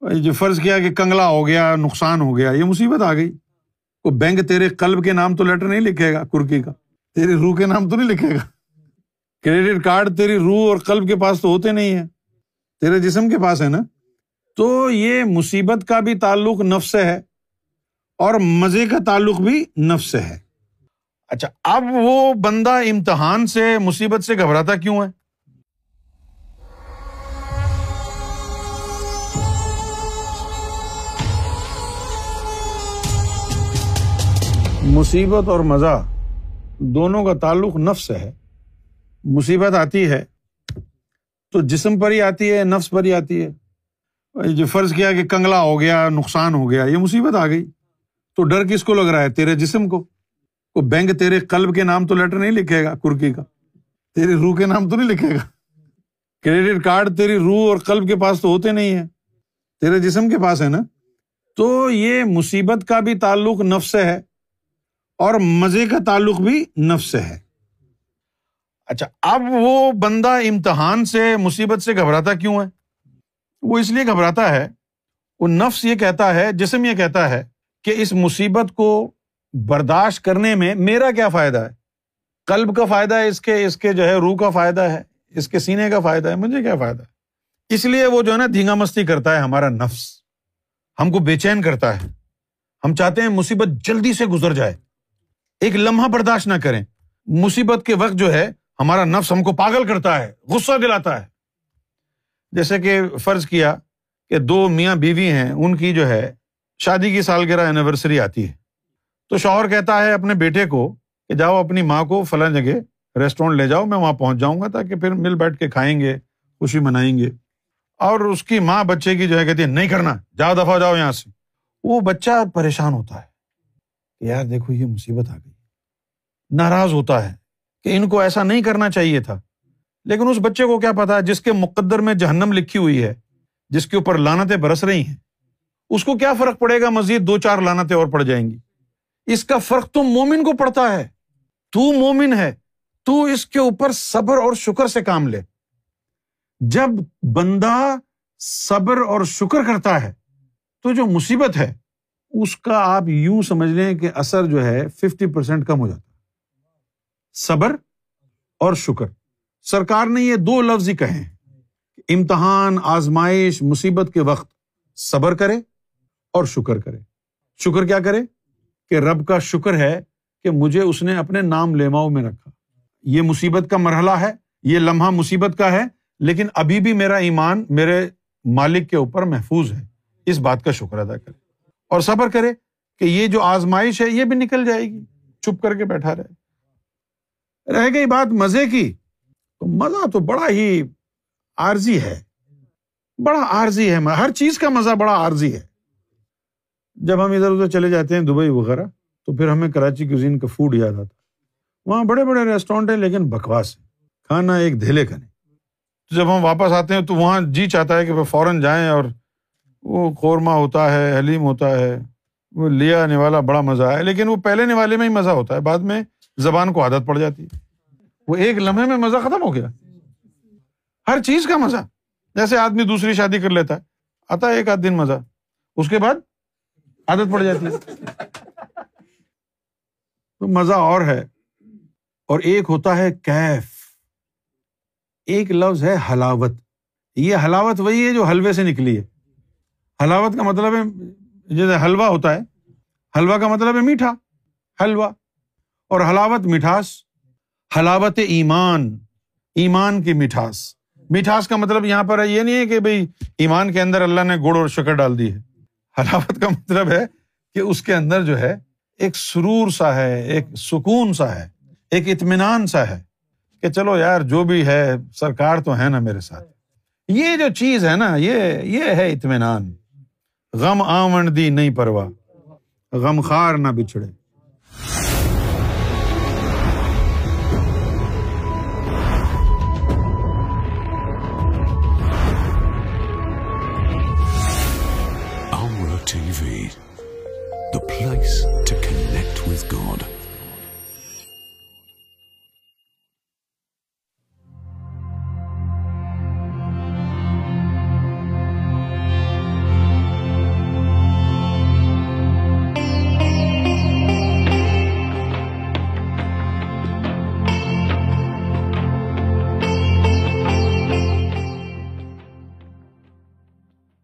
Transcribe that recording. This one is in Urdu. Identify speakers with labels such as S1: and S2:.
S1: جو فرض کیا کہ کنگلا ہو گیا، نقصان ہو گیا، یہ مصیبت آ گئی۔ وہ بینک تیرے قلب کے نام تو لیٹر نہیں لکھے گا، کرکی کا۔ تیری روح کے نام تو نہیں لکھے گا۔ کریڈٹ کارڈ تیری روح اور قلب کے پاس تو ہوتے نہیں ہے تیرے جسم کے پاس ہے نا؟ تو یہ مصیبت کا بھی تعلق نفس سے ہے اور مزے کا تعلق بھی نفس سے ہے۔ اچھا اب وہ بندہ امتحان سے، مصیبت سے گھبراتا کیوں ہے؟ مصیبت اور مزہ دونوں کا تعلق نفس سے ہے۔ مصیبت آتی ہے تو جسم پر ہی آتی ہے، نفس پر ہی آتی ہے۔ جو فرض کیا کہ کنگلا ہو گیا، نقصان ہو گیا، یہ مصیبت آ گئی۔ تو ڈر کس کو لگ رہا ہے؟ تیرے جسم کو۔ وہ بینک تیرے قلب کے نام تو لیٹر نہیں لکھے گا، کرکی کا۔ تیری روح کے نام تو نہیں لکھے گا۔ کریڈٹ کارڈ تیری روح اور قلب کے پاس تو ہوتے نہیں ہے تیرے جسم کے پاس ہے نا؟ تو یہ مصیبت کا بھی تعلق نفس سے ہے۔ اور مزے کا تعلق بھی نفس سے ہے۔ اچھا اب وہ بندہ امتحان سے، مصیبت سے گھبراتا کیوں ہے؟ وہ اس لیے گھبراتا ہے، وہ نفس یہ کہتا ہے، جسم یہ کہتا ہے کہ اس مصیبت کو برداشت کرنے میں میرا کیا فائدہ ہے؟ قلب کا فائدہ ہے، اس کے اس کے جو ہے روح کا فائدہ ہے، اس کے سینے کا فائدہ ہے، مجھے کیا فائدہ ہے؟ اس لیے وہ جو ہے نا دھینگا مستی کرتا ہے ہمارا نفس، ہم کو بے چین کرتا ہے۔ ہم چاہتے ہیں مصیبت جلدی سے گزر جائے۔ ایک لمحہ برداشت نہ کریں۔ مصیبت کے وقت جو ہے، ہمارا نفس ہم کو پاگل کرتا ہے، غصہ دلاتا ہے۔ جیسے کہ فرض کیا کہ دو میاں بیوی ہیں، ان کی جو ہے شادی کی سالگرہ اینیورسری آتی ہے۔ تو شوہر کہتا ہے اپنے بیٹے کو کہ جاؤ اپنی ماں کو فلاں جگہ ریسٹورینٹ لے جاؤ، میں وہاں پہنچ جاؤں گا تاکہ پھر مل بیٹھ کے کھائیں گے، خوشی منائیں گے۔ اور اس کی ماں بچے کی جو ہے کہتی ہے، نہیں کرنا جاؤ دفاع جاؤ یہاں سے۔ وہ بچہ پریشان ہوتا ہے۔ کہ یار دیکھو یہ مصیبت آ گئی۔ ناراض ہوتا ہے کہ ان کو ایسا نہیں کرنا چاہیے تھا۔ لیکن اس بچے کو کیا پتا جس کے مقدر میں جہنم لکھی ہوئی ہے، جس کے اوپر لانتیں برس رہی ہیں، اس کو کیا فرق پڑے گا؟ مزید دو چار لانتیں اور پڑ جائیں گی۔ اس کا فرق تو مومن کو پڑتا ہے۔ تو مومن ہے، تو اس کے اوپر صبر اور شکر سے کام لے۔ جب بندہ صبر اور شکر کرتا ہے، تو جو مصیبت ہے اس کا آپ یوں سمجھ لیں کہ اثر جو ہے ففٹی پرسینٹ کم ہو جاتا ہے۔ صبر اور شکر۔ سرکار نے یہ دو لفظ ہی کہے کہ امتحان، آزمائش، مصیبت کے وقت صبر کرے اور شکر کرے۔ شکر کیا کرے؟ کہ رب کا شکر ہے کہ مجھے اس نے اپنے نام لیماؤ میں رکھا۔ یہ مصیبت کا مرحلہ ہے، یہ لمحہ مصیبت کا ہے، لیکن ابھی بھی میرا ایمان میرے مالک کے اوپر محفوظ ہے۔ اس بات کا شکر ادا کرے۔ اور صبر کرے کہ یہ جو آزمائش ہے، یہ بھی نکل جائے گی۔ چپ کر کے بیٹھا رہے۔ رہ گئی بات مزے کی۔ تو مزہ تو بڑا ہی عارضی ہے۔ بڑا عارضی ہے۔ ہر چیز کا مزہ بڑا عارضی ہے۔ جب ہم ادھر ادھر چلے جاتے ہیں دبئی وغیرہ، تو پھر ہمیں کراچی کزین کا فوڈ یاد آتا۔ وہاں بڑے بڑے ریسٹورینٹ ہیں، لیکن بکواس ہے کھانا ایک دھیلے کا نہیں۔ جب ہم واپس آتے ہیں، تو وہاں جی چاہتا ہے کہ وہ فوراً جائیں اور وہ قورمہ ہوتا ہے، حلیم ہوتا ہے، وہ لیا نوالا بڑا مزہ ہے، لیکن وہ پہلے نوالے میں ہی مزہ ہوتا ہے، بعد میں زبان کو عادت پڑ جاتی ہے۔ وہ ایک لمحے میں مزہ ختم ہو گیا۔ ہر چیز کا مزہ۔ جیسے آدمی دوسری شادی کر لیتا ہے، آتا ہے ایک آدھ دن مزہ، اس کے بعد عادت پڑ جاتی ہے۔ تو مزہ اور ہے۔ اور ایک ہوتا ہے کیف۔ ایک لفظ ہے ہلاوت یہ ہلاوت وہی ہے جو حلوے سے نکلی ہے۔ ہلاوت کا مطلب ہے، جیسے حلوا ہوتا ہے حلوا کا مطلب ہے میٹھا حلوا اور حلاوت مٹھاس حلاوت ایمان ایمان کی مٹھاس مٹھاس کا مطلب یہاں پر یہ نہیں ہے کہ بھائی ایمان کے اندر اللہ نے گڑ اور شکر ڈال دی ہے۔ حلاوت کا مطلب ہے کہ اس کے اندر جو ہے، ایک سرور سا ہے، ایک سکون سا ہے، ایک اطمینان سا ہے کہ چلو یار، جو بھی ہے، سرکار تو ہے نا میرے ساتھ۔ یہ جو چیز ہے نا، یہ یہ ہے اطمینان۔ غم آون دی نہیں پروا غم خار نہ بچھڑے
S2: T V the place to connect with God.